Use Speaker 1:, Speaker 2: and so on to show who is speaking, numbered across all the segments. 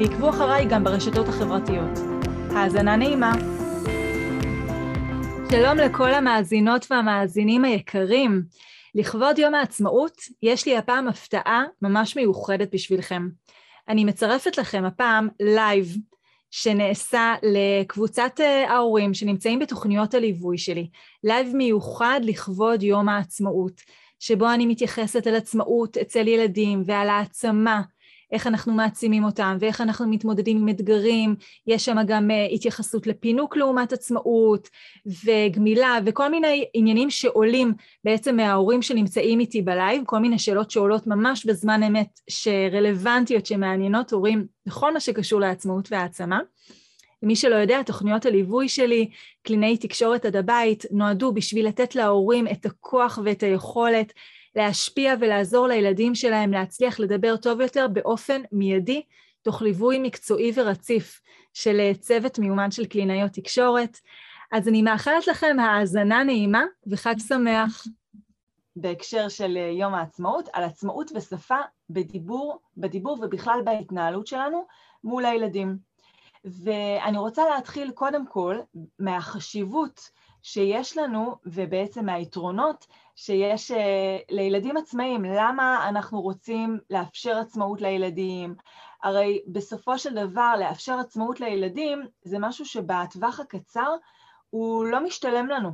Speaker 1: ועקבו אחריי גם ברשתות החברתיות. האזנה נעימה. שלום לכל המאזינות והמאזינים היקרים. לכבוד יום העצמאות, יש לי הפעם הפתעה ממש מיוחדת בשבילכם. אני מצרפת לכם הפעם live שנעשה לקבוצת אה, ההורים שנמצאים בתוכניות הליווי שלי, live מיוחד לכבוד יום העצמאות, שבו אני מתייחסת על עצמאות אצל ילדים ועל העצמה איך אנחנו מעצימים אותם ואיך אנחנו מתמודדים עם אתגרים, יש שם גם אה, התייחסות לפינוק לעומת עצמאות וגמילה וכל מיני עניינים שעולים בעצם מההורים שנמצאים איתי ב-live, כל מיני שאלות שעולות ממש בזמן אמת שרלוונטיות, שמעניינות הורים בכל מה שקשור לעצמאות והעצמה. למי שלא יודע, תוכניות הליווי שלי, קלינאי תקשורת עד הבית, נועדו בשביל לתת להורים את הכוח ואת היכולת להשפיע ולעזור לילדים שלהם להצליח לדבר טוב יותר באופן מיידי, תוך ליווי מקצועי ורציף של אה, צוות מיומן של קלינאיות תקשורת. אז אני מאחלת לכם האזנה נעימה וחג שמח. בהקשר של אה, יום העצמאות, על עצמאות ושפה בדיבור, בדיבור ובכלל בהתנהלות שלנו מול הילדים. ואני רוצה להתחיל קודם כל מהחשיבות שיש לנו, ובעצם מהיתרונות שיש uh, לילדים עצמאיים. למה אנחנו רוצים לאפשר עצמאות לילדים? הרי בסופו של דבר לאפשר עצמאות לילדים זה משהו שבטווח הקצר הוא לא משתלם לנו,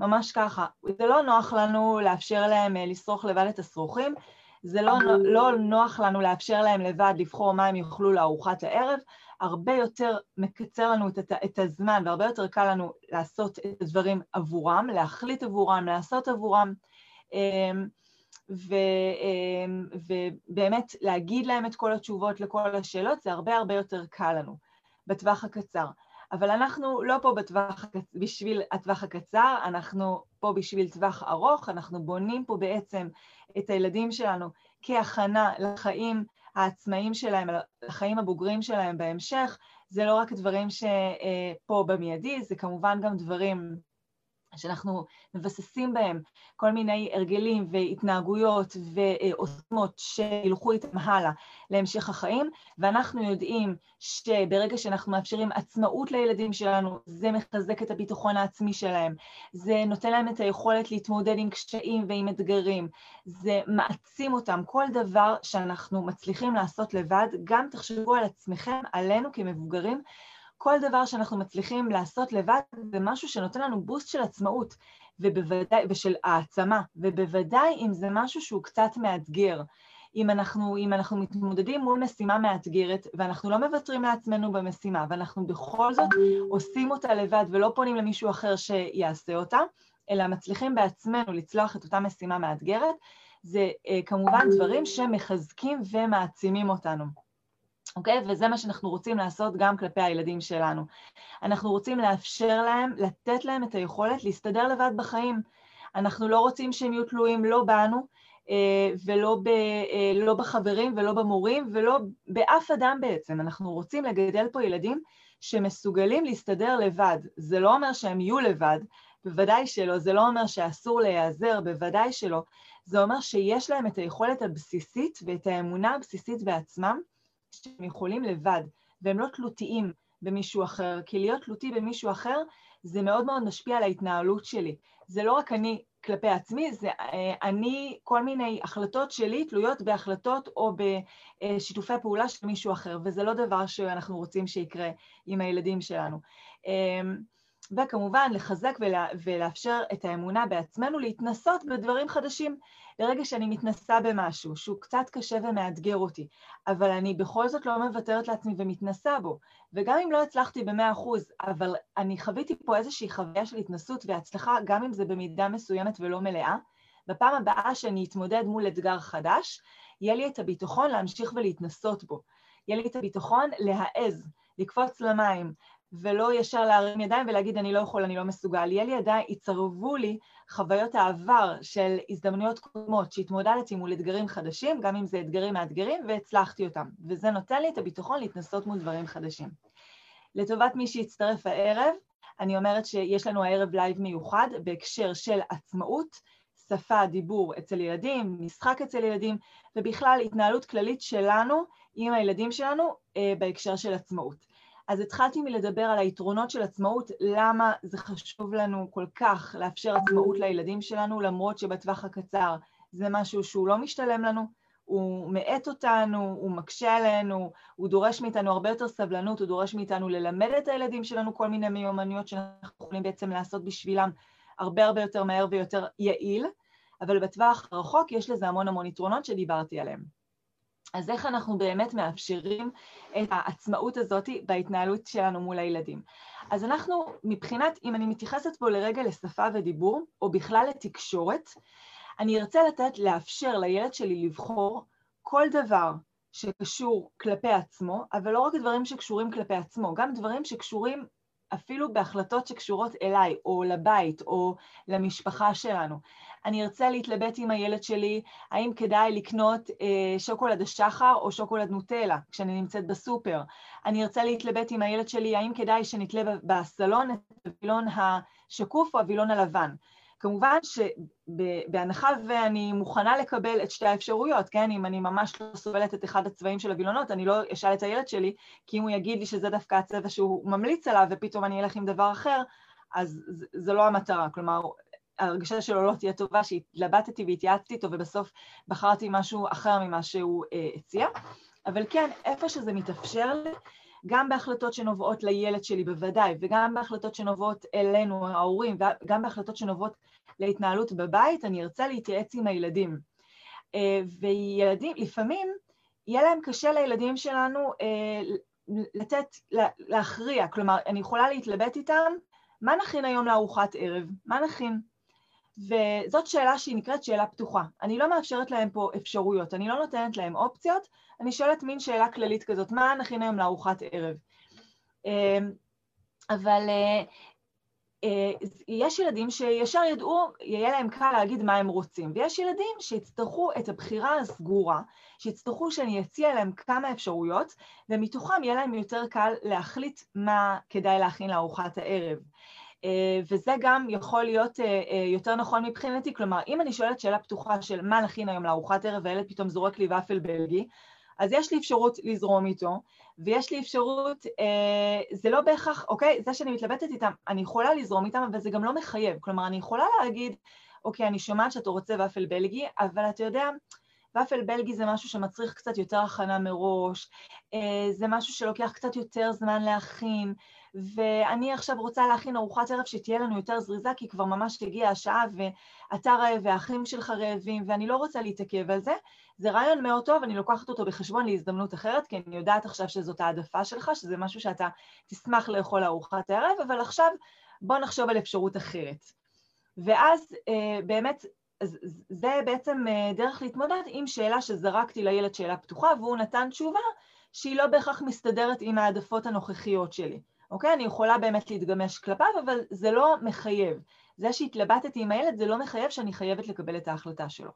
Speaker 1: ממש ככה. זה לא נוח לנו לאפשר להם uh, לשרוך לבד את השרוכים, זה לא, לא נוח לנו לאפשר להם לבד לבחור מה הם יאכלו לארוחת הערב, הרבה יותר מקצר לנו את, את הזמן והרבה יותר קל לנו לעשות את הדברים עבורם, להחליט עבורם, לעשות עבורם, אמ, ו, אמ, ובאמת להגיד להם את כל התשובות לכל השאלות, זה הרבה הרבה יותר קל לנו בטווח הקצר. אבל אנחנו לא פה בטווח, בשביל הטווח הקצר, אנחנו פה בשביל טווח ארוך, אנחנו בונים פה בעצם את הילדים שלנו כהכנה לחיים העצמאים שלהם, לחיים הבוגרים שלהם בהמשך, זה לא רק דברים שפה במיידי, זה כמובן גם דברים שאנחנו מבססים בהם כל מיני הרגלים והתנהגויות ועוצמות שילכו איתם הלאה להמשך החיים, ואנחנו יודעים שברגע שאנחנו מאפשרים עצמאות לילדים שלנו, זה מחזק את הביטחון העצמי שלהם, זה נותן להם את היכולת להתמודד עם קשיים ועם אתגרים, זה מעצים אותם. כל דבר שאנחנו מצליחים לעשות לבד, גם תחשבו על עצמכם, עלינו כמבוגרים, כל דבר שאנחנו מצליחים לעשות לבד זה משהו שנותן לנו בוסט של עצמאות ובוודאי, ושל העצמה, ובוודאי אם זה משהו שהוא קצת מאתגר. אם אנחנו, אם אנחנו מתמודדים מול משימה מאתגרת ואנחנו לא מוותרים לעצמנו במשימה ואנחנו בכל זאת עושים אותה לבד ולא פונים למישהו אחר שיעשה אותה, אלא מצליחים בעצמנו לצלוח את אותה משימה מאתגרת, זה אה, כמובן דברים שמחזקים ומעצימים אותנו. אוקיי? וזה מה שאנחנו רוצים לעשות גם כלפי הילדים שלנו. אנחנו רוצים לאפשר להם, לתת להם את היכולת להסתדר לבד בחיים. אנחנו לא רוצים שהם יהיו תלויים לא בנו, אה, ולא ב, אה, לא בחברים ולא במורים ולא באף אדם בעצם. אנחנו רוצים לגדל פה ילדים שמסוגלים להסתדר לבד. זה לא אומר שהם יהיו לבד, בוודאי שלא, זה לא אומר שאסור להיעזר, בוודאי שלא. זה אומר שיש להם את היכולת הבסיסית ואת האמונה הבסיסית בעצמם, שהם יכולים לבד, והם לא תלותיים במישהו אחר, כי להיות תלותי במישהו אחר זה מאוד מאוד משפיע על ההתנהלות שלי. זה לא רק אני כלפי עצמי, זה אה, אני, כל מיני החלטות שלי תלויות בהחלטות או בשיתופי פעולה של מישהו אחר, וזה לא דבר שאנחנו רוצים שיקרה עם הילדים שלנו. וכמובן לחזק ולה, ולאפשר את האמונה בעצמנו להתנסות בדברים חדשים. לרגע שאני מתנסה במשהו שהוא קצת קשה ומאתגר אותי, אבל אני בכל זאת לא מוותרת לעצמי ומתנסה בו, וגם אם לא הצלחתי במאה אחוז, אבל אני חוויתי פה איזושהי חוויה של התנסות והצלחה, גם אם זה במידה מסוימת ולא מלאה, בפעם הבאה שאני אתמודד מול אתגר חדש, יהיה לי את הביטחון להמשיך ולהתנסות בו. יהיה לי את הביטחון להעז, לקפוץ למים, ולא ישר להרים ידיים ולהגיד אני לא יכול, אני לא מסוגל. יהיה לי ידיים, יצרבו לי חוויות העבר של הזדמנויות קודמות שהתמודדתי מול אתגרים חדשים, גם אם זה אתגרים מאתגרים, והצלחתי אותם. וזה נותן לי את הביטחון להתנסות מול דברים חדשים. לטובת מי שיצטרף הערב, אני אומרת שיש לנו הערב live מיוחד בהקשר של עצמאות, שפה, דיבור אצל ילדים, משחק אצל ילדים, ובכלל התנהלות כללית שלנו עם הילדים שלנו אה, בהקשר של עצמאות. אז התחלתי מלדבר על היתרונות של עצמאות, למה זה חשוב לנו כל כך לאפשר עצמאות לילדים שלנו, למרות שבטווח הקצר זה משהו שהוא לא משתלם לנו, הוא מאט אותנו, הוא מקשה עלינו, הוא דורש מאיתנו הרבה יותר סבלנות, הוא דורש מאיתנו ללמד את הילדים שלנו כל מיני מיומנויות שאנחנו יכולים בעצם לעשות בשבילם הרבה הרבה יותר מהר ויותר יעיל, אבל בטווח הרחוק יש לזה המון המון יתרונות שדיברתי עליהם. אז איך אנחנו באמת מאפשרים את העצמאות הזאת בהתנהלות שלנו מול הילדים? אז אנחנו, מבחינת, אם אני מתייחסת פה לרגע לשפה ודיבור, או בכלל לתקשורת, אני ארצה לתת, לאפשר לילד שלי לבחור כל דבר שקשור כלפי עצמו, אבל לא רק דברים שקשורים כלפי עצמו, גם דברים שקשורים אפילו בהחלטות שקשורות אליי, או לבית, או למשפחה שלנו. אני ארצה להתלבט עם הילד שלי, האם כדאי לקנות אה, שוקולד השחר או שוקולד נוטלה כשאני נמצאת בסופר. אני ארצה להתלבט עם הילד שלי, האם כדאי שנתלה בסלון את הווילון השקוף או הווילון הלבן. כמובן שבהנחה ואני מוכנה לקבל את שתי האפשרויות, כן? אם אני ממש לא סובלת את אחד הצבעים של הווילונות, אני לא אשאל את הילד שלי, כי אם הוא יגיד לי שזה דווקא הצבע שהוא ממליץ עליו ופתאום אני אלך עם דבר אחר, אז זו לא המטרה. כלומר, ההרגשה שלו לא תהיה טובה, שהתלבטתי והתייעצתי איתו ובסוף בחרתי משהו אחר ממה שהוא אה, הציע. אבל כן, איפה שזה מתאפשר לי, גם בהחלטות שנובעות לילד שלי בוודאי, וגם בהחלטות שנובעות אלינו, ההורים, וגם בהחלטות שנובעות להתנהלות בבית, אני ארצה להתייעץ עם הילדים. אה, וילדים, לפעמים יהיה להם קשה לילדים שלנו אה, לתת, להכריע, כלומר, אני יכולה להתלבט איתם, מה נכין היום לארוחת ערב? מה נכין? וזאת שאלה שהיא נקראת שאלה פתוחה. אני לא מאפשרת להם פה אפשרויות, אני לא נותנת להם אופציות, אני שואלת מין שאלה כללית כזאת, מה נכין היום לארוחת ערב? אמ, אבל אה, אה, יש ילדים שישר ידעו, יהיה להם קל להגיד מה הם רוצים, ויש ילדים שיצטרכו את הבחירה הסגורה, שיצטרכו שאני אציע להם כמה אפשרויות, ומתוכם יהיה להם יותר קל להחליט מה כדאי להכין לארוחת הערב. אה, וזה גם יכול להיות אה, אה, יותר נכון מבחינתי, כלומר, אם אני שואלת שאלה פתוחה של מה נכין היום לארוחת ערב והילד פתאום זורק לי ופל בלגי, אז יש לי אפשרות לזרום איתו, ויש לי אפשרות, זה לא בהכרח, אוקיי, זה שאני מתלבטת איתם, אני יכולה לזרום איתם, אבל זה גם לא מחייב. כלומר, אני יכולה להגיד, אוקיי, אני שומעת שאתה רוצה ופל בלגי, אבל אתה יודע, ופל בלגי זה משהו שמצריך קצת יותר הכנה מראש, זה משהו שלוקח קצת יותר זמן להכין, ואני עכשיו רוצה להכין ארוחת ערב שתהיה לנו יותר זריזה, כי כבר ממש הגיעה השעה ואתה רעב והאחים שלך רעבים, ואני לא רוצה להתעכב על זה. זה רעיון מאוד טוב, אני לוקחת אותו בחשבון להזדמנות אחרת, כי אני יודעת עכשיו שזאת העדפה שלך, שזה משהו שאתה תשמח לאכול ארוחת ערב, אבל עכשיו בוא נחשוב על אפשרות אחרת. ואז אה, באמת, זה בעצם אה, דרך להתמודד עם שאלה שזרקתי לילד שאלה פתוחה, והוא נתן תשובה שהיא לא בהכרח מסתדרת עם העדפות הנוכחיות שלי. אוקיי? אני יכולה באמת להתגמש כלפיו, אבל זה לא מחייב. זה שהתלבטתי עם הילד זה לא מחייב שאני חייבת לקבל את ההחלטה שלו.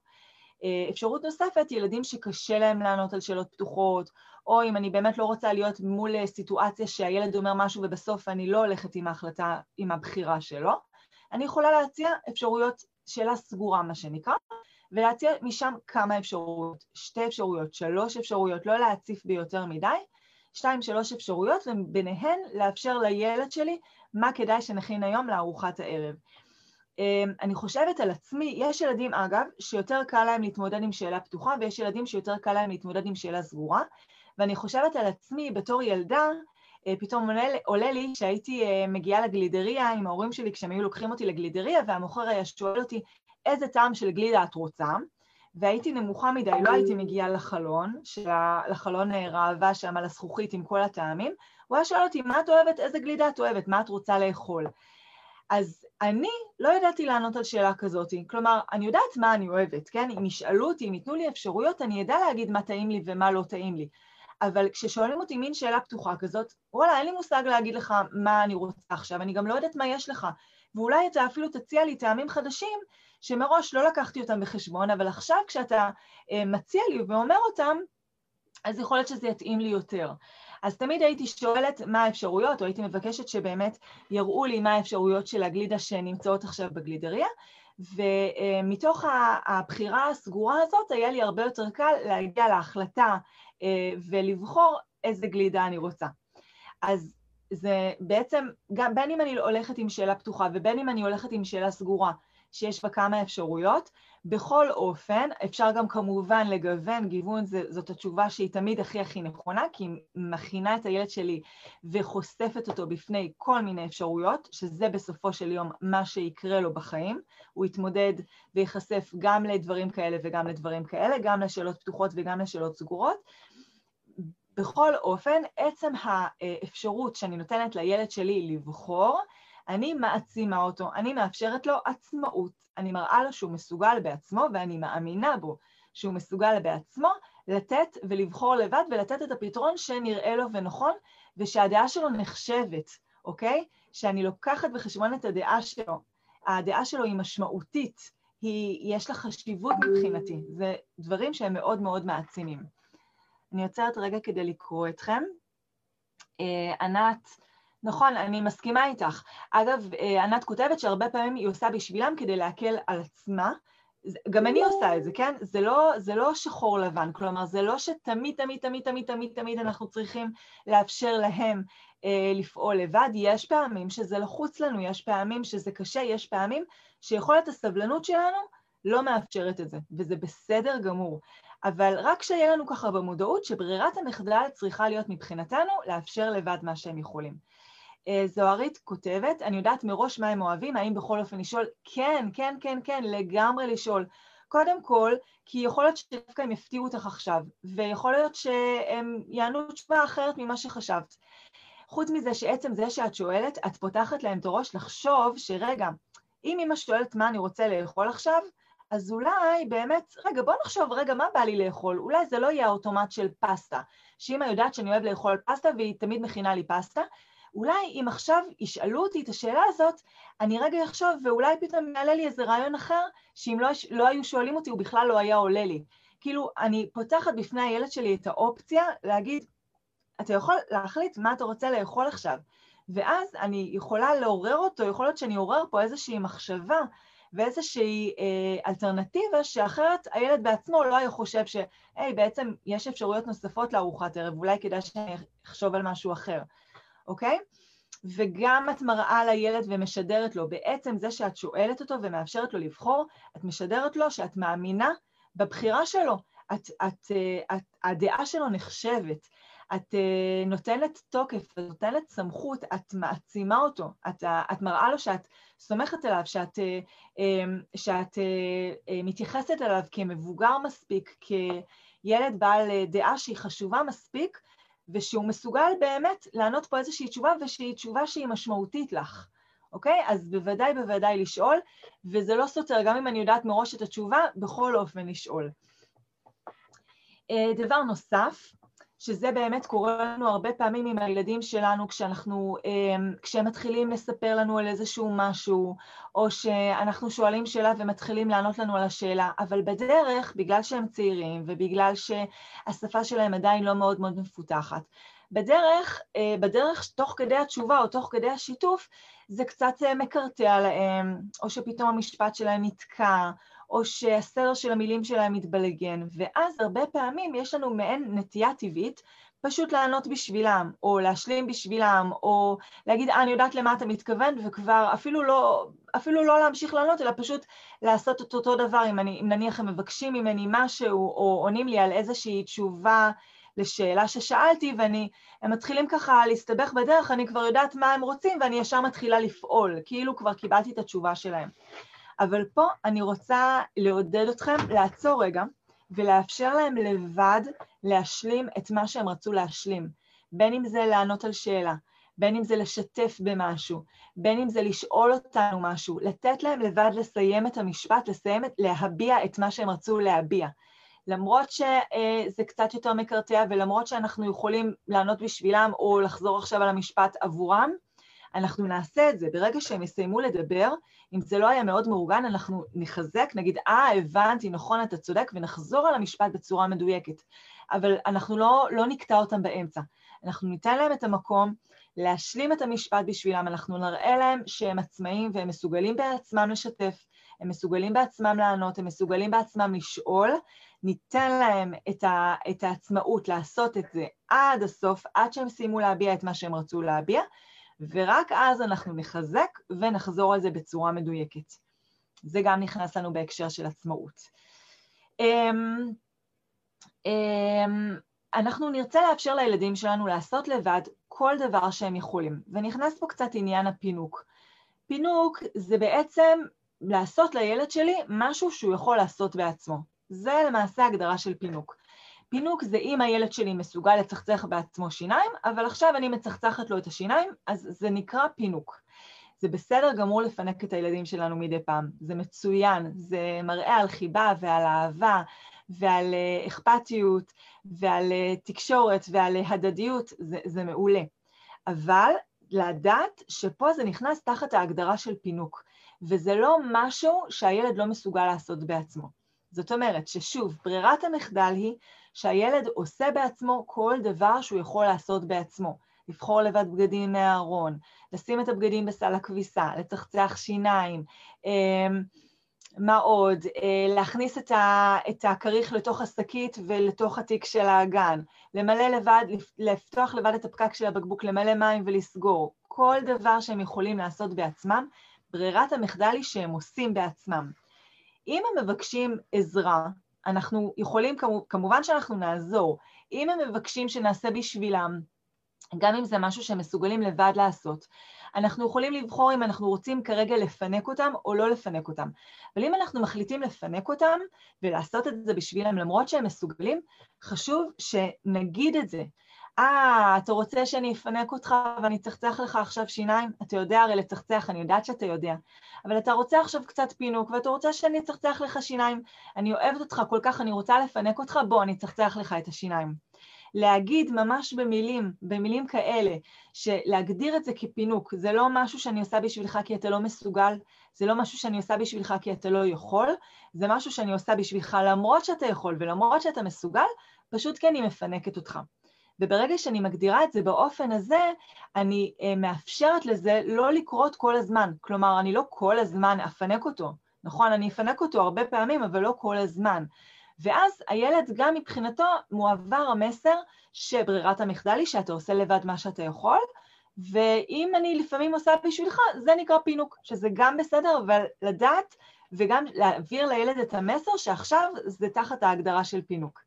Speaker 1: אה, אפשרות נוספת, ילדים שקשה להם לענות על שאלות פתוחות, או אם אני באמת לא רוצה להיות מול אה, סיטואציה שהילד אומר משהו ובסוף אני לא הולכת עם ההחלטה, עם הבחירה שלו, אני יכולה להציע אפשרויות, שאלה סגורה מה שנקרא, ולהציע משם כמה אפשרויות, שתי אפשרויות, שלוש אפשרויות, לא להציף ביותר מדי, שתיים, שלוש אפשרויות, וביניהן לאפשר לילד שלי מה כדאי שנכין היום לארוחת הערב. אמ, אני חושבת על עצמי, יש ילדים אגב, שיותר קל להם להתמודד עם שאלה פתוחה, ויש ילדים שיותר קל להם להתמודד עם שאלה סגורה, ואני חושבת על עצמי בתור ילדה, אה, פתאום עולה, עולה לי שהייתי אה, מגיעה לגלידריה עם ההורים שלי כשהם היו לוקחים אותי לגלידריה, והמוכר היה שואל אותי איזה טעם של גלידה את רוצה, והייתי נמוכה מדי, לא הייתי מגיעה לחלון, לחלון אה, ראווה שם על הזכוכית עם כל הטעמים, הוא היה שואל אותי, מה את אוהבת, איזה גלידה את אוהבת, מה את רוצה לאכול? אז אני לא ידעתי לענות על שאלה כזאת, כלומר, אני יודעת מה אני אוהבת, כן? אם ישאלו אותי, אם ייתנו לי אפשרויות, אני אדע להגיד מה טעים לי ומה לא טעים לי.
Speaker 2: אבל כששואלים אותי מין שאלה פתוחה כזאת, וואלה, אין לי מושג להגיד לך מה אני רוצה עכשיו, אני גם לא יודעת מה יש לך. ואולי אתה אפילו תציע לי טעמים חדשים שמראש לא לקחתי אותם בחשבון, אבל עכשיו כשאתה אה, מציע לי ואומר אותם, אז יכול להיות שזה יתאים לי יותר. אז תמיד הייתי שואלת מה האפשרויות, או הייתי מבקשת שבאמת יראו לי מה האפשרויות של הגלידה שנמצאות עכשיו בגלידריה, ומתוך הבחירה הסגורה הזאת היה לי הרבה יותר קל להגיע להחלטה אה, ולבחור איזה גלידה אני רוצה. אז זה בעצם, גם בין אם אני הולכת עם שאלה פתוחה ובין אם אני הולכת עם שאלה סגורה, שיש בה כמה אפשרויות, בכל אופן, אפשר גם כמובן לגוון, גיוון זאת התשובה שהיא תמיד הכי הכי נכונה, כי היא מכינה את הילד שלי וחושפת אותו בפני כל מיני אפשרויות, שזה בסופו של יום מה שיקרה לו בחיים. הוא יתמודד וייחשף גם לדברים כאלה וגם לדברים כאלה, גם לשאלות פתוחות וגם לשאלות סגורות. בכל אופן, עצם האפשרות שאני נותנת לילד שלי לבחור, אני מעצימה אותו, אני מאפשרת לו עצמאות, אני מראה לו שהוא מסוגל בעצמו ואני מאמינה בו שהוא מסוגל בעצמו לתת ולבחור לבד ולתת את הפתרון שנראה לו ונכון ושהדעה שלו נחשבת, אוקיי? שאני לוקחת בחשבון את הדעה שלו. הדעה שלו היא משמעותית, היא, יש לה חשיבות מבחינתי, זה דברים שהם מאוד מאוד מעצימים. אני עוצרת רגע כדי לקרוא אתכם. אה, ענת, נכון, אני מסכימה איתך. אגב, אה, ענת כותבת שהרבה פעמים היא עושה בשבילם כדי להקל על עצמה. גם אני עושה את זה, כן? זה לא, זה לא שחור לבן, כלומר, זה לא שתמיד, תמיד, תמיד, תמיד, תמיד, תמיד אנחנו צריכים לאפשר להם אה, לפעול לבד. יש פעמים שזה לחוץ לנו, יש פעמים שזה קשה, יש פעמים שיכולת הסבלנות שלנו לא מאפשרת את זה, וזה בסדר גמור. אבל רק שיהיה לנו ככה במודעות שברירת המחדל צריכה להיות מבחינתנו לאפשר לבד מה שהם יכולים. אה, זוהרית כותבת, אני יודעת מראש מה הם אוהבים, האם בכל אופן לשאול? כן, כן, כן, כן, לגמרי לשאול. קודם כל, כי יכול להיות שדווקא הם יפתיעו אותך עכשיו, ויכול להיות שהם יענו תשובה אחרת ממה שחשבת. חוץ מזה שעצם זה שאת שואלת, את פותחת להם את הראש לחשוב שרגע, אם אמא שואלת מה אני רוצה לאכול עכשיו, אז אולי באמת, רגע, בוא נחשוב, רגע, מה בא לי לאכול? אולי זה לא יהיה האוטומט של פסטה, שאמא יודעת שאני אוהב לאכול פסטה והיא תמיד מכינה לי פסטה, אולי אם עכשיו ישאלו אותי את השאלה הזאת, אני רגע אחשוב ואולי פתאום יעלה לי איזה רעיון אחר, שאם לא, לא היו שואלים אותי הוא בכלל לא היה עולה לי. כאילו, אני פותחת בפני הילד שלי את האופציה להגיד, אתה יכול להחליט מה אתה רוצה לאכול עכשיו. ואז אני יכולה לעורר אותו, יכול להיות שאני אעורר פה איזושהי מחשבה ואיזושהי אה, אלטרנטיבה שאחרת הילד בעצמו לא היה חושב שהי, בעצם יש אפשרויות נוספות לארוחת ערב, אולי כדאי שאני אחשוב על משהו אחר. אוקיי? וגם את מראה לילד ומשדרת לו, בעצם זה שאת שואלת אותו ומאפשרת לו לבחור, את משדרת לו שאת מאמינה בבחירה שלו. את, את, את, הדעה שלו נחשבת, את נותנת תוקף, את נותנת סמכות, את מעצימה אותו, את, את מראה לו שאת סומכת עליו, שאת, שאת מתייחסת אליו כמבוגר מספיק, כילד בעל דעה שהיא חשובה מספיק, ושהוא מסוגל באמת לענות פה איזושהי תשובה, ושהיא תשובה שהיא משמעותית לך, אוקיי? אז בוודאי בוודאי לשאול, וזה לא סותר, גם אם אני יודעת מראש את התשובה, בכל אופן לשאול. אה, דבר נוסף, שזה באמת קורה לנו הרבה פעמים עם הילדים שלנו כשאנחנו, אמ, כשהם מתחילים לספר לנו על איזשהו משהו, או שאנחנו שואלים שאלה ומתחילים לענות לנו על השאלה, אבל בדרך, בגלל שהם צעירים ובגלל שהשפה שלהם עדיין לא מאוד מאוד מפותחת, בדרך, אה, בדרך תוך כדי התשובה או תוך כדי השיתוף, זה קצת אה, מקרטע להם, או שפתאום המשפט שלהם נתקע, או שהסדר של המילים שלהם מתבלגן, ואז הרבה פעמים יש לנו מעין נטייה טבעית פשוט לענות בשבילם, או להשלים בשבילם, או להגיד, אה, אני יודעת למה אתה מתכוון, וכבר אפילו לא, אפילו לא להמשיך לענות, אלא פשוט לעשות את אותו דבר, אם, אני, אם נניח הם מבקשים ממני משהו, או עונים לי על איזושהי תשובה לשאלה ששאלתי, והם מתחילים ככה להסתבך בדרך, אני כבר יודעת מה הם רוצים, ואני ישר מתחילה לפעול, כאילו כבר קיבלתי את התשובה שלהם. אבל פה אני רוצה לעודד אתכם לעצור רגע ולאפשר להם לבד להשלים את מה שהם רצו להשלים. בין אם זה לענות על שאלה, בין אם זה לשתף במשהו, בין אם זה לשאול אותנו משהו, לתת להם לבד לסיים את המשפט, לסיים, להביע את מה שהם רצו להביע. למרות שזה קצת יותר מקרטע ולמרות שאנחנו יכולים לענות בשבילם או לחזור עכשיו על המשפט עבורם, אנחנו נעשה את זה. ברגע שהם יסיימו לדבר, אם זה לא היה מאוד מאורגן, אנחנו נחזק, נגיד, אה, הבנתי, נכון, אתה צודק, ונחזור על המשפט בצורה מדויקת. אבל אנחנו לא, לא נקטע אותם באמצע. אנחנו ניתן להם את המקום להשלים את המשפט בשבילם, אנחנו נראה להם שהם עצמאים והם מסוגלים בעצמם לשתף, הם מסוגלים בעצמם לענות, הם מסוגלים בעצמם לשאול, ניתן להם את, ה, את העצמאות לעשות את זה עד הסוף, עד שהם סיימו להביע את מה שהם רצו להביע, ורק אז אנחנו נחזק ונחזור על זה בצורה מדויקת. זה גם נכנס לנו בהקשר של עצמאות. אמ, אמ, אנחנו נרצה לאפשר לילדים שלנו לעשות לבד כל דבר שהם יכולים, ונכנס פה קצת עניין הפינוק. פינוק זה בעצם לעשות לילד שלי משהו שהוא יכול לעשות בעצמו. זה למעשה הגדרה של פינוק. פינוק זה אם הילד שלי מסוגל לצחצח בעצמו שיניים, אבל עכשיו אני מצחצחת לו את השיניים, אז זה נקרא פינוק. זה בסדר גמור לפנק את הילדים שלנו מדי פעם, זה מצוין, זה מראה על חיבה ועל אהבה ועל אה, אכפתיות ועל אה, תקשורת ועל אה, הדדיות, זה, זה מעולה. אבל לדעת שפה זה נכנס תחת ההגדרה של פינוק, וזה לא משהו שהילד לא מסוגל לעשות בעצמו. זאת אומרת ששוב, ברירת המחדל היא שהילד עושה בעצמו כל דבר שהוא יכול לעשות בעצמו. לבחור לבד בגדים מהארון, לשים את הבגדים בסל הכביסה, לצחצח שיניים, אמ, מה עוד? אה, להכניס את הכריך לתוך השקית ולתוך התיק של האגן, למלא לבד, לפתוח לבד את הפקק של הבקבוק, למלא מים ולסגור. כל דבר שהם יכולים לעשות בעצמם, ברירת המחדל היא שהם עושים בעצמם. אם הם מבקשים עזרה, אנחנו יכולים, כמובן שאנחנו נעזור. אם הם מבקשים שנעשה בשבילם, גם אם זה משהו שהם מסוגלים לבד לעשות, אנחנו יכולים לבחור אם אנחנו רוצים כרגע לפנק אותם או לא לפנק אותם. אבל אם אנחנו מחליטים לפנק אותם ולעשות את זה בשבילם למרות שהם מסוגלים, חשוב שנגיד את זה. אה, אתה רוצה שאני אפנק אותך ואני אצחצח לך עכשיו שיניים? אתה יודע הרי לצחצח, אני יודעת שאתה יודע. אבל אתה רוצה עכשיו קצת פינוק, ואתה רוצה שאני אצחצח לך שיניים. אני אוהבת אותך כל כך, אני רוצה לפנק אותך, בוא, אני אצחצח לך את השיניים. להגיד ממש במילים, במילים כאלה, שלהגדיר את זה כפינוק, זה לא משהו שאני עושה בשבילך כי אתה לא מסוגל, זה לא משהו שאני עושה בשבילך כי אתה לא יכול, זה משהו שאני עושה בשבילך למרות שאתה יכול ולמרות שאתה מסוגל, פשוט כי אני מפנקת אותך. וברגע שאני מגדירה את זה באופן הזה, אני אה, מאפשרת לזה לא לקרות כל הזמן. כלומר, אני לא כל הזמן אפנק אותו. נכון, אני אפנק אותו הרבה פעמים, אבל לא כל הזמן. ואז הילד גם מבחינתו מועבר המסר שברירת המחדל היא שאתה עושה לבד מה שאתה יכול, ואם אני לפעמים עושה בשבילך, זה נקרא פינוק, שזה גם בסדר, אבל לדעת וגם להעביר לילד את המסר שעכשיו זה תחת ההגדרה של פינוק.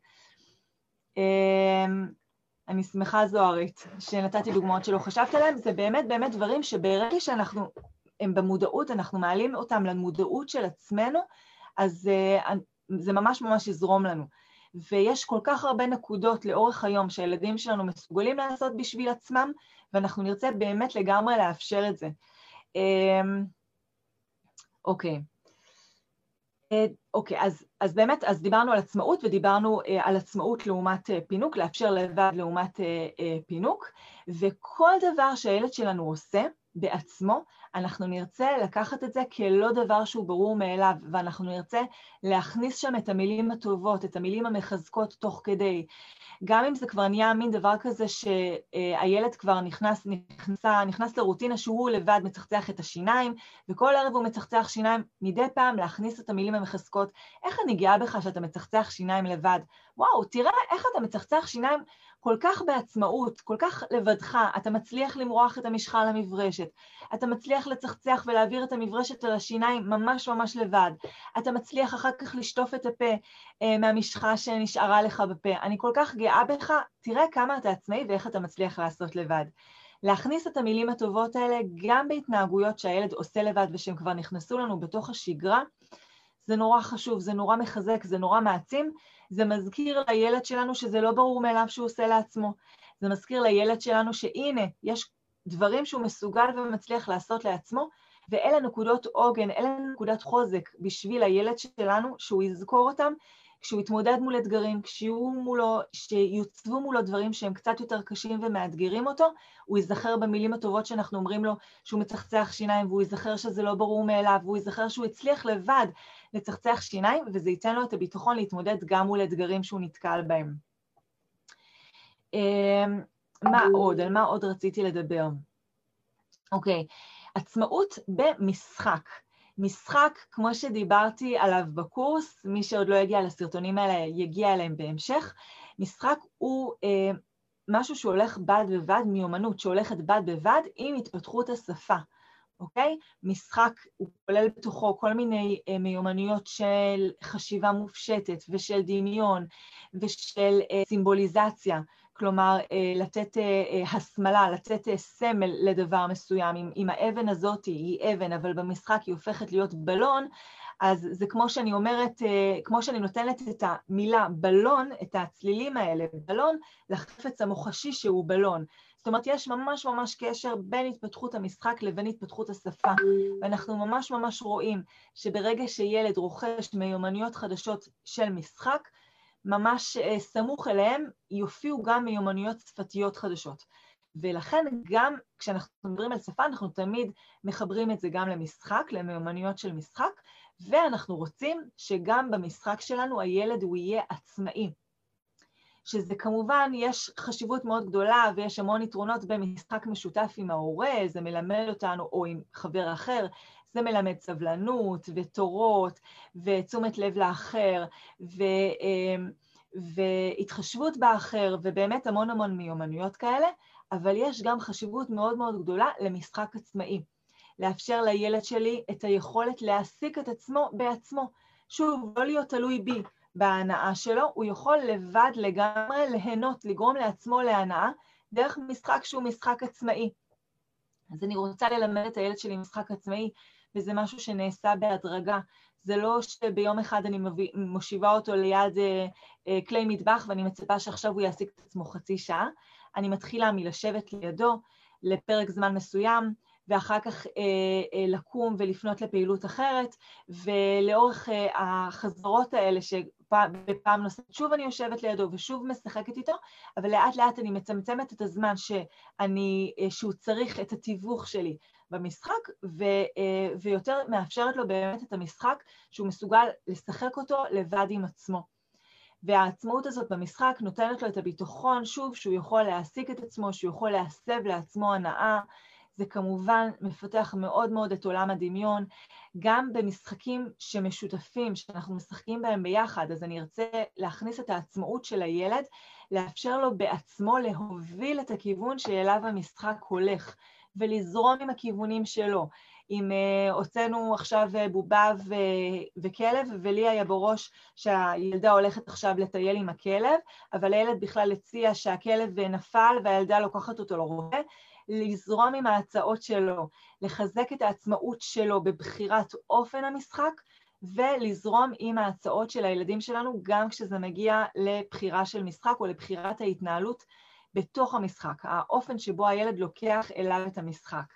Speaker 2: אני שמחה זוהרית שנתתי דוגמאות שלא חשבת עליהן, זה באמת באמת דברים שברגע שאנחנו, הם במודעות, אנחנו מעלים אותם למודעות של עצמנו, אז uh, זה ממש ממש יזרום לנו. ויש כל כך הרבה נקודות לאורך היום שהילדים שלנו מסוגלים לעשות בשביל עצמם, ואנחנו נרצה באמת לגמרי לאפשר את זה. אמ, אוקיי. אה, אוקיי, אז, אז באמת, אז דיברנו על עצמאות ודיברנו uh, על עצמאות לעומת uh, פינוק, לאפשר לבד לעומת uh, uh, פינוק, וכל דבר שהילד שלנו עושה בעצמו, אנחנו נרצה לקחת את זה כלא דבר שהוא ברור מאליו, ואנחנו נרצה להכניס שם את המילים הטובות, את המילים המחזקות תוך כדי. גם אם זה כבר נהיה מין דבר כזה שהילד כבר נכנס, נכנסה, נכנס לרוטינה שהוא לבד מצחצח את השיניים, וכל ערב הוא מצחצח שיניים, מדי פעם להכניס את המילים המחזקות. איך אני גאה בך שאתה מצחצח שיניים לבד? וואו, תראה איך אתה מצחצח שיניים כל כך בעצמאות, כל כך לבדך, אתה מצליח למרוח את המשחה על המברשת, אתה מצליח לצחצח ולהעביר את המברשת על השיניים ממש ממש לבד, אתה מצליח אחר כך לשטוף את הפה אה, מהמשחה שנשארה לך בפה. אני כל כך גאה בך, תראה כמה אתה עצמאי ואיך אתה מצליח לעשות לבד. להכניס את המילים הטובות האלה גם בהתנהגויות שהילד עושה לבד ושהם כבר נכנסו לנו בתוך השגרה, זה נורא חשוב, זה נורא מחזק, זה נורא מעצים, זה מזכיר לילד שלנו שזה לא ברור מאליו שהוא עושה לעצמו. זה מזכיר לילד שלנו שהנה, יש דברים שהוא מסוגל ומצליח לעשות לעצמו, ואלה נקודות עוגן, אלה נקודת חוזק בשביל הילד שלנו, שהוא יזכור אותם, כשהוא יתמודד מול אתגרים, כשיהיו מולו, שיוצבו מולו דברים שהם קצת יותר קשים ומאתגרים אותו, הוא ייזכר במילים הטובות שאנחנו אומרים לו שהוא מצחצח שיניים, והוא ייזכר שזה לא ברור מאליו, והוא ייזכר שהוא הצליח לבד לצחצח שיניים, וזה ייתן לו את הביטחון להתמודד גם מול אתגרים שהוא נתקל בהם. אמ, מה עוד? על מה עוד רציתי לדבר? אוקיי, עצמאות במשחק. משחק, כמו שדיברתי עליו בקורס, מי שעוד לא יגיע לסרטונים האלה יגיע אליהם בהמשך, משחק הוא אה, משהו שהולך בד בבד, מיומנות שהולכת בד בבד עם התפתחות השפה, אוקיי? משחק הוא כולל בתוכו כל מיני אה, מיומנויות של חשיבה מופשטת ושל דמיון ושל אה, סימבוליזציה. כלומר, אה, לתת אה, אה, הסמלה, לתת סמל לדבר מסוים. אם, אם האבן הזאת היא אבן, אבל במשחק היא הופכת להיות בלון, אז זה כמו שאני אומרת, כמו שאני נותנת את המילה בלון, את הצלילים האלה, בלון, לחפץ המוחשי שהוא בלון. זאת אומרת, יש ממש ממש קשר בין התפתחות המשחק לבין התפתחות השפה, ואנחנו ממש ממש רואים שברגע שילד רוכש מיומנויות חדשות של משחק, ממש אה, סמוך אליהם יופיעו גם מיומנויות שפתיות חדשות. ולכן גם כשאנחנו מדברים על שפה, אנחנו תמיד מחברים את זה גם למשחק, למיומנויות של משחק, ואנחנו רוצים שגם במשחק שלנו הילד הוא יהיה עצמאי. שזה כמובן, יש חשיבות מאוד גדולה ויש המון יתרונות במשחק משותף עם ההורה, זה מלמד אותנו, או עם חבר אחר, זה מלמד סבלנות ותורות ותשומת לב לאחר ו, אמ, והתחשבות באחר ובאמת המון המון מיומנויות כאלה, אבל יש גם חשיבות מאוד מאוד גדולה למשחק עצמאי. לאפשר לילד שלי את היכולת להעסיק את עצמו בעצמו. שוב, לא להיות תלוי בי בהנאה שלו, הוא יכול לבד לגמרי ליהנות, לגרום לעצמו להנאה, דרך משחק שהוא משחק עצמאי. אז אני רוצה ללמד את הילד שלי משחק עצמאי, וזה משהו שנעשה בהדרגה. זה לא שביום אחד אני מושיבה אותו ליד אה, אה, כלי מטבח ואני מצפה שעכשיו הוא יעסיק את עצמו חצי שעה. אני מתחילה מלשבת לידו לפרק זמן מסוים, ואחר כך אה, אה, לקום ולפנות לפעילות אחרת, ולאורך אה, החזרות האלה שבפעם נוספת שוב אני יושבת לידו ושוב משחקת איתו, אבל לאט לאט אני מצמצמת את הזמן שאני, שהוא צריך את התיווך שלי במשחק, ו, ויותר מאפשרת לו באמת את המשחק שהוא מסוגל לשחק אותו לבד עם עצמו. והעצמאות הזאת במשחק נותנת לו את הביטחון, שוב, שהוא יכול להעסיק את עצמו, שהוא יכול להסב לעצמו הנאה, זה כמובן מפתח מאוד מאוד את עולם הדמיון, גם במשחקים שמשותפים, שאנחנו משחקים בהם ביחד, אז אני ארצה להכניס את העצמאות של הילד, לאפשר לו בעצמו להוביל את הכיוון שאליו המשחק הולך, ולזרום עם הכיוונים שלו. אם uh, הוצאנו עכשיו uh, בובה ו- וכלב, ולי היה בראש שהילדה הולכת עכשיו לטייל עם הכלב, אבל הילד בכלל הציע שהכלב נפל והילדה לוקחת אותו לרובה, לזרום עם ההצעות שלו, לחזק את העצמאות שלו בבחירת אופן המשחק, ולזרום עם ההצעות של הילדים שלנו גם כשזה מגיע לבחירה של משחק או לבחירת ההתנהלות בתוך המשחק, האופן שבו הילד לוקח אליו את המשחק.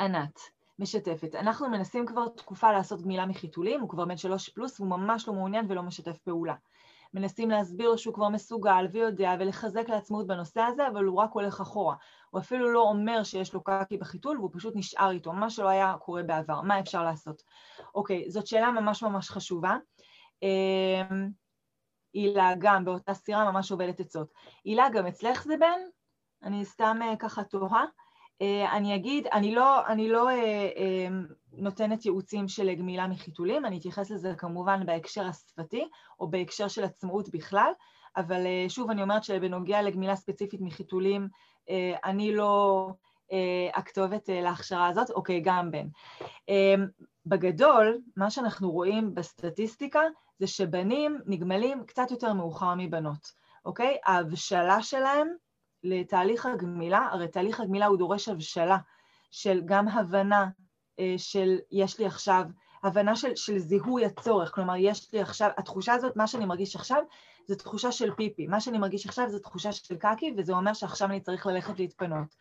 Speaker 2: ענת, משתפת. אנחנו מנסים כבר תקופה לעשות גמילה מחיתולים, הוא כבר בן שלוש פלוס והוא ממש לא מעוניין ולא משתף פעולה. מנסים להסביר לו שהוא כבר מסוגל ויודע ולחזק לעצמאות בנושא הזה, אבל הוא רק הולך אחורה. הוא אפילו לא אומר שיש לו קקי בחיתול והוא פשוט נשאר איתו, מה שלא היה קורה בעבר. מה אפשר לעשות? אוקיי, זאת שאלה ממש ממש חשובה. אמ, הילה גם באותה סירה ממש עובדת עצות. הילה, גם אצלך זה בן? אני סתם אה, ככה תוהה. אה, אני אגיד, אני לא, אני לא אה, אה, נותנת ייעוצים של גמילה מחיתולים, אני אתייחס לזה כמובן בהקשר השפתי או בהקשר של עצמאות בכלל, אבל שוב אני אומרת שבנוגע לגמילה ספציפית מחיתולים, אני לא הכתובת להכשרה הזאת, אוקיי, גם בן. בגדול, מה שאנחנו רואים בסטטיסטיקה זה שבנים נגמלים קצת יותר מאוחר מבנות, אוקיי? ההבשלה שלהם לתהליך הגמילה, הרי תהליך הגמילה הוא דורש הבשלה של גם הבנה אה, של יש לי עכשיו, הבנה של, של זיהוי הצורך, כלומר יש לי עכשיו, התחושה הזאת, מה שאני מרגיש עכשיו זה תחושה של פיפי, מה שאני מרגיש עכשיו זה תחושה של קקי וזה אומר שעכשיו אני צריך ללכת להתפנות.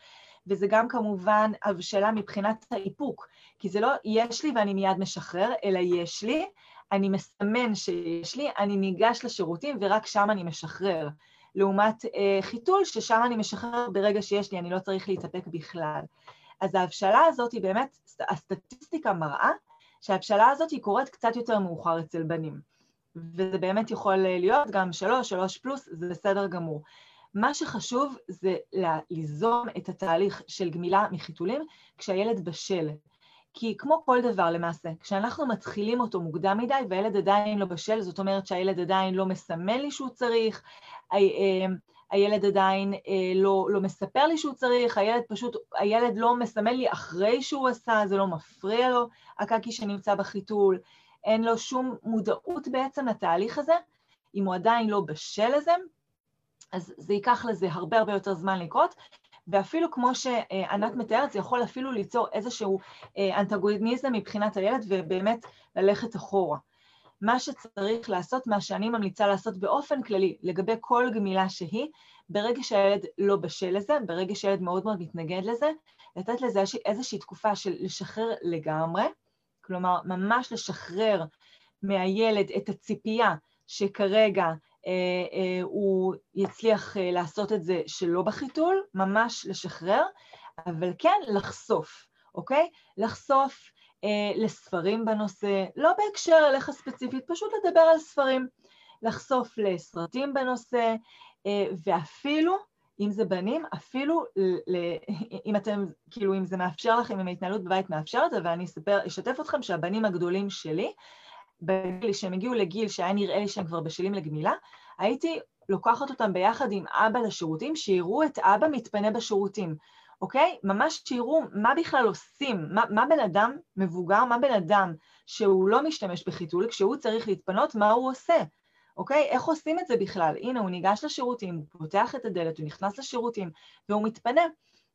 Speaker 2: וזה גם כמובן הבשלה מבחינת האיפוק, כי זה לא יש לי ואני מיד משחרר, אלא יש לי, אני מסמן שיש לי, אני ניגש לשירותים ורק שם אני משחרר. לעומת אה, חיתול, ששם אני משחרר ברגע שיש לי, אני לא צריך להתאפק בכלל. אז ההבשלה הזאת היא באמת, הסטטיסטיקה מראה שההבשלה הזאת היא קורית קצת יותר מאוחר אצל בנים. וזה באמת יכול להיות גם שלוש, שלוש פלוס, זה בסדר גמור. מה שחשוב זה ליזום את התהליך של גמילה מחיתולים כשהילד בשל. כי כמו כל דבר למעשה, כשאנחנו מתחילים אותו מוקדם מדי והילד עדיין לא בשל, זאת אומרת שהילד עדיין לא מסמן לי שהוא צריך, אה, הילד עדיין אה, לא, לא מספר לי שהוא צריך, הילד פשוט, הילד לא מסמן לי אחרי שהוא עשה, זה לא מפריע לו, הקקי שנמצא בחיתול, אין לו שום מודעות בעצם לתהליך הזה, אם הוא עדיין לא בשל לזה, אז זה ייקח לזה הרבה הרבה יותר זמן לקרות, ואפילו כמו שענת מתארת, זה יכול אפילו ליצור איזשהו אה, אנטגוניזם מבחינת הילד ובאמת ללכת אחורה. מה שצריך לעשות, מה שאני ממליצה לעשות באופן כללי לגבי כל גמילה שהיא, ברגע שהילד לא בשל לזה, ברגע שהילד מאוד מאוד מתנגד לזה, לתת לזה איזושהי תקופה של לשחרר לגמרי, כלומר ממש לשחרר מהילד את הציפייה שכרגע הוא יצליח אה, לעשות את זה שלא בחיתול, ממש לשחרר, אבל כן לחשוף, אוקיי? לחשוף אה, לספרים בנושא, לא בהקשר אליך ספציפית, פשוט לדבר על ספרים, לחשוף לסרטים בנושא, אה, ואפילו, אם זה בנים, אפילו, אם אתם, כאילו, אם זה מאפשר לכם, אם ההתנהלות בבית מאפשרת, ואני אספר, אשתף אתכם שהבנים הגדולים שלי, בגיל שהם הגיעו לגיל שהיה נראה לי שהם כבר בשלים לגמילה, הייתי לוקחת אותם ביחד עם אבא לשירותים, שיראו את אבא מתפנה בשירותים. אוקיי? ממש שיראו מה בכלל עושים, מה, מה בן אדם מבוגר, מה בן אדם שהוא לא משתמש בחיתול, כשהוא צריך להתפנות, מה הוא עושה, אוקיי? איך עושים את זה בכלל? הנה, הוא ניגש לשירותים, הוא פותח את הדלת, הוא נכנס לשירותים, והוא מתפנה.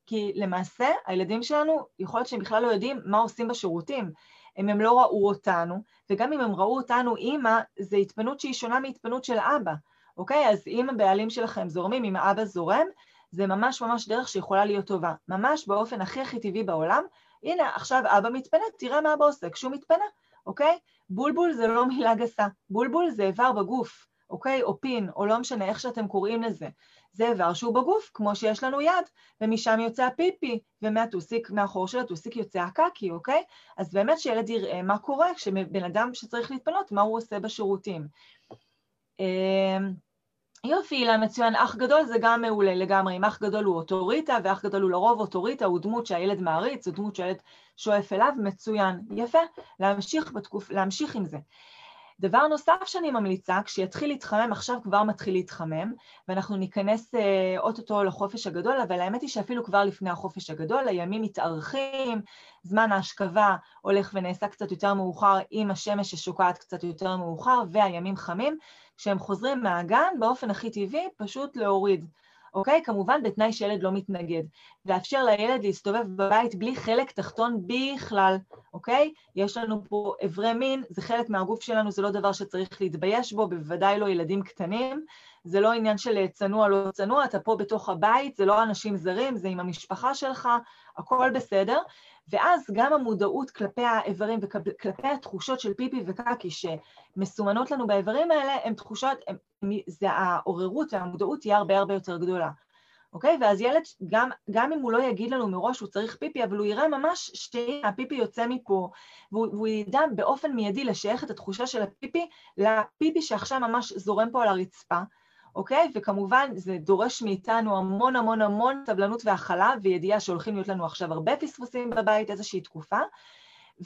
Speaker 2: כי למעשה, הילדים שלנו, יכול להיות שהם בכלל לא יודעים מה עושים בשירותים. אם הם לא ראו אותנו, וגם אם הם ראו אותנו אימא, זו התפנות שהיא שונה מהתפנות של אבא, אוקיי? אז אם הבעלים שלכם זורמים, אם האבא זורם, זה ממש ממש דרך שיכולה להיות טובה, ממש באופן הכי הכי טבעי בעולם. הנה, עכשיו אבא מתפנה, תראה מה אבא עושה כשהוא מתפנה, אוקיי? בולבול זה לא מילה גסה, בולבול זה איבר בגוף, אוקיי? או פין, או לא משנה איך שאתם קוראים לזה. זה איבר שהוא בגוף, כמו שיש לנו יד, ומשם יוצא הפיפי, ומהטוסיק, מהחור של הטוסיק יוצא הקקי, אוקיי? אז באמת שילד יראה מה קורה כשבן אדם שצריך להתפנות, מה הוא עושה בשירותים. אמ, יופי, אילן מצוין, אח גדול זה גם מעולה לגמרי, אם אח גדול הוא אוטוריטה, ואח גדול הוא לרוב אוטוריטה, הוא דמות שהילד מעריץ, זו דמות שהילד שואף אליו, מצוין, יפה, להמשיך, בתקופ... להמשיך עם זה. דבר נוסף שאני ממליצה, כשיתחיל להתחמם, עכשיו כבר מתחיל להתחמם, ואנחנו ניכנס אה, אוטוטו לחופש הגדול, אבל האמת היא שאפילו כבר לפני החופש הגדול, הימים מתארכים, זמן ההשכבה הולך ונעשה קצת יותר מאוחר עם השמש ששוקעת קצת יותר מאוחר, והימים חמים, כשהם חוזרים מהגן, באופן הכי טבעי, פשוט להוריד. אוקיי? כמובן בתנאי שילד לא מתנגד. לאפשר לילד להסתובב בבית בלי חלק תחתון בכלל, אוקיי? יש לנו פה אברי מין, זה חלק מהגוף שלנו, זה לא דבר שצריך להתבייש בו, בוודאי לא ילדים קטנים. זה לא עניין של צנוע, לא צנוע, אתה פה בתוך הבית, זה לא אנשים זרים, זה עם המשפחה שלך, הכל בסדר. ואז גם המודעות כלפי האיברים וכלפי התחושות של פיפי וקקי שמסומנות לנו באיברים האלה, הן תחושות, הם, זה העוררות והמודעות תהיה הרבה הרבה יותר גדולה. אוקיי? ואז ילד, גם, גם אם הוא לא יגיד לנו מראש שהוא צריך פיפי, אבל הוא יראה ממש שהפיפי יוצא מפה, והוא, והוא ידע באופן מיידי לשייך את התחושה של הפיפי לפיפי שעכשיו ממש זורם פה על הרצפה, אוקיי? וכמובן זה דורש מאיתנו המון המון המון סבלנות והכלה וידיעה שהולכים להיות לנו עכשיו הרבה פספוסים בבית, איזושהי תקופה,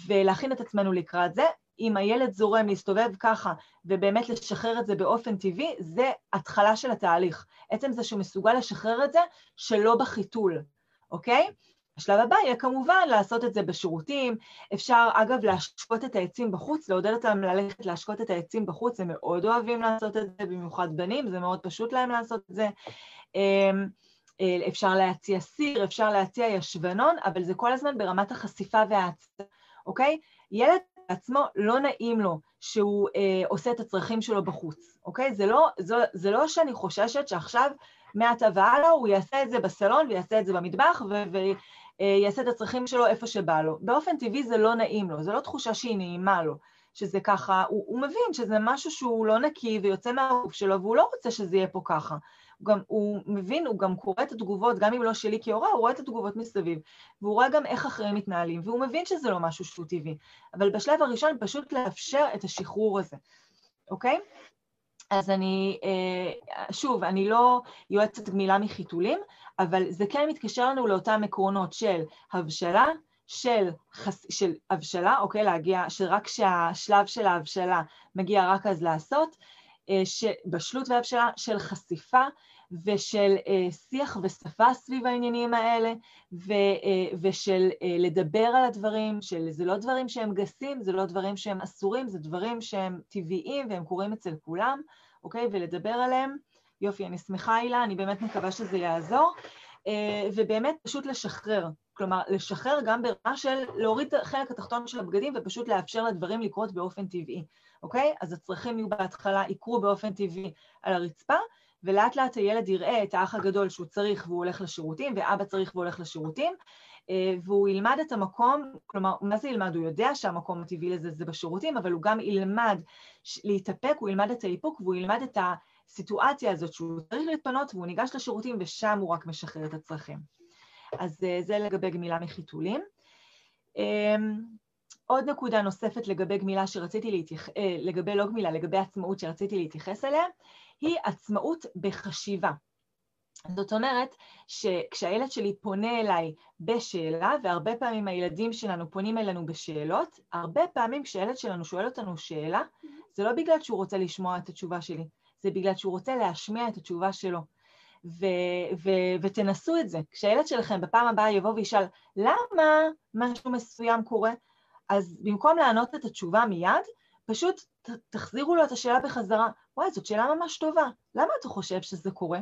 Speaker 2: ולהכין את עצמנו לקראת זה. אם הילד זורם להסתובב ככה ובאמת לשחרר את זה באופן טבעי, זה התחלה של התהליך. עצם זה שהוא מסוגל לשחרר את זה שלא בחיתול, אוקיי? השלב הבא יהיה כמובן לעשות את זה בשירותים, אפשר אגב להשקות את העצים בחוץ, לעודד אותם ללכת להשקות את העצים בחוץ, הם מאוד אוהבים לעשות את זה, במיוחד בנים, זה מאוד פשוט להם לעשות את זה. אמ, אה, אפשר להציע סיר, אפשר להציע ישבנון, אבל זה כל הזמן ברמת החשיפה וההצעה, אוקיי? ילד עצמו לא נעים לו שהוא אה, עושה את הצרכים שלו בחוץ, אוקיי? זה לא, זה, זה לא שאני חוששת שעכשיו מעתה והלאה הוא יעשה את זה בסלון ויעשה את זה במטבח ו- ויעשה את הצרכים שלו איפה שבא לו. באופן טבעי זה לא נעים לו, זו לא תחושה שהיא נעימה לו. שזה ככה, הוא, הוא מבין שזה משהו שהוא לא נקי ויוצא מהגוף שלו, והוא לא רוצה שזה יהיה פה ככה. הוא גם, הוא מבין, הוא גם קורא את התגובות, גם אם לא שלי כהורה, הוא רואה את התגובות מסביב, והוא רואה גם איך אחרים מתנהלים, והוא מבין שזה לא משהו שהוא טבעי. אבל בשלב הראשון פשוט לאפשר את השחרור הזה, אוקיי? אז אני, אה, שוב, אני לא יועצת גמילה מחיתולים, אבל זה כן מתקשר לנו לאותם עקרונות של הבשלה, של, חס... של הבשלה, אוקיי, להגיע, שרק כשהשלב של ההבשלה מגיע רק אז לעשות, אה, בשלות והבשלה של חשיפה ושל אה, שיח ושפה סביב העניינים האלה ו, אה, ושל לדבר על הדברים, של זה לא דברים שהם גסים, זה לא דברים שהם אסורים, זה דברים שהם טבעיים והם קורים אצל כולם, אוקיי? ולדבר עליהם. יופי, אני שמחה הילה, אני באמת מקווה שזה יעזור. ובאמת פשוט לשחרר, כלומר לשחרר גם ברמה של להוריד את החלק התחתון של הבגדים ופשוט לאפשר לדברים לקרות באופן טבעי. אוקיי? אז הצרכים יהיו בהתחלה, יקרו באופן טבעי על הרצפה, ולאט לאט הילד יראה את האח הגדול שהוא צריך והוא הולך לשירותים, ואבא צריך והוא הולך לשירותים, אה, והוא ילמד את המקום, כלומר, מה זה ילמד? הוא יודע שהמקום הטבעי לזה זה בשירותים, אבל הוא גם ילמד להתאפק, הוא ילמד את האיפוק והוא ילמד את הסיטואציה הזאת שהוא צריך להתפנות והוא ניגש לשירותים ושם הוא רק משחרר את הצרכים. אז אה, זה לגבי גמילה מחיתולים. עוד נקודה נוספת לגבי גמילה שרציתי להתייחס, אה, לגבי לא גמילה, לגבי עצמאות שרציתי להתייחס אליה, היא עצמאות בחשיבה. זאת אומרת שכשהילד שלי פונה אליי בשאלה, והרבה פעמים הילדים שלנו פונים אלינו בשאלות, הרבה פעמים כשהילד שלנו שואל אותנו שאלה, זה לא בגלל שהוא רוצה לשמוע את התשובה שלי, זה בגלל שהוא רוצה להשמיע את התשובה שלו. ו- ו- ותנסו את זה. כשהילד שלכם בפעם הבאה יבוא וישאל, למה משהו מסוים קורה? אז במקום לענות את התשובה מיד, פשוט תחזירו לו את השאלה בחזרה. וואי, זאת שאלה ממש טובה, למה אתה חושב שזה קורה?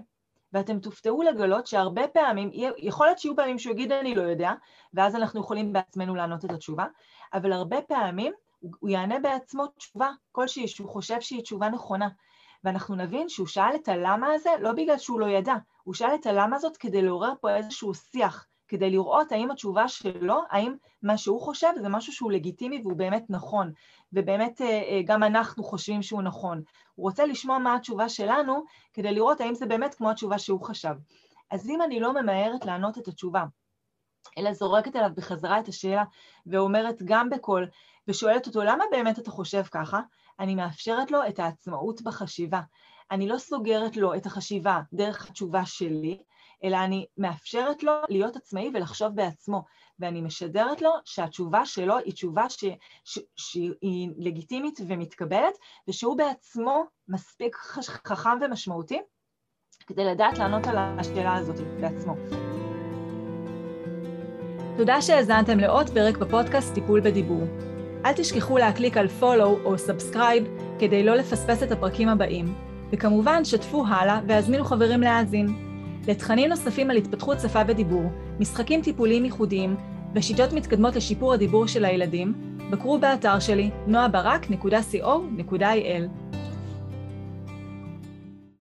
Speaker 2: ואתם תופתעו לגלות שהרבה פעמים, יכול להיות שיהיו פעמים שהוא יגיד אני לא יודע, ואז אנחנו יכולים בעצמנו לענות את התשובה, אבל הרבה פעמים הוא יענה בעצמו תשובה כלשהי שהוא חושב שהיא תשובה נכונה. ואנחנו נבין שהוא שאל את הלמה הזה לא בגלל שהוא לא ידע, הוא שאל את הלמה הזאת כדי לעורר פה איזשהו שיח, כדי לראות האם התשובה שלו, האם מה שהוא חושב זה משהו שהוא לגיטימי והוא באמת נכון, ובאמת אה, אה, גם אנחנו חושבים שהוא נכון. הוא רוצה לשמוע מה התשובה שלנו, כדי לראות האם זה באמת כמו התשובה שהוא חשב. אז אם אני לא ממהרת לענות את התשובה, אלא זורקת אליו בחזרה את השאלה ואומרת גם בקול, ושואלת אותו למה באמת אתה חושב ככה, אני מאפשרת לו את העצמאות בחשיבה. אני לא סוגרת לו את החשיבה דרך התשובה שלי, אלא אני מאפשרת לו להיות עצמאי ולחשוב בעצמו, ואני משדרת לו שהתשובה שלו היא תשובה ש, ש, שהיא לגיטימית ומתקבלת, ושהוא בעצמו מספיק חכם ומשמעותי כדי לדעת לענות על השאלה הזאת בעצמו.
Speaker 1: תודה שהאזנתם לעוד פרק בפודקאסט טיפול בדיבור. אל תשכחו להקליק על follow או subscribe כדי לא לפספס את הפרקים הבאים, וכמובן שתפו הלאה והזמינו חברים להאזין. לתכנים נוספים על התפתחות שפה ודיבור, משחקים טיפוליים ייחודיים ושיטות מתקדמות לשיפור הדיבור של הילדים, בקרו באתר שלי noabarak.co.il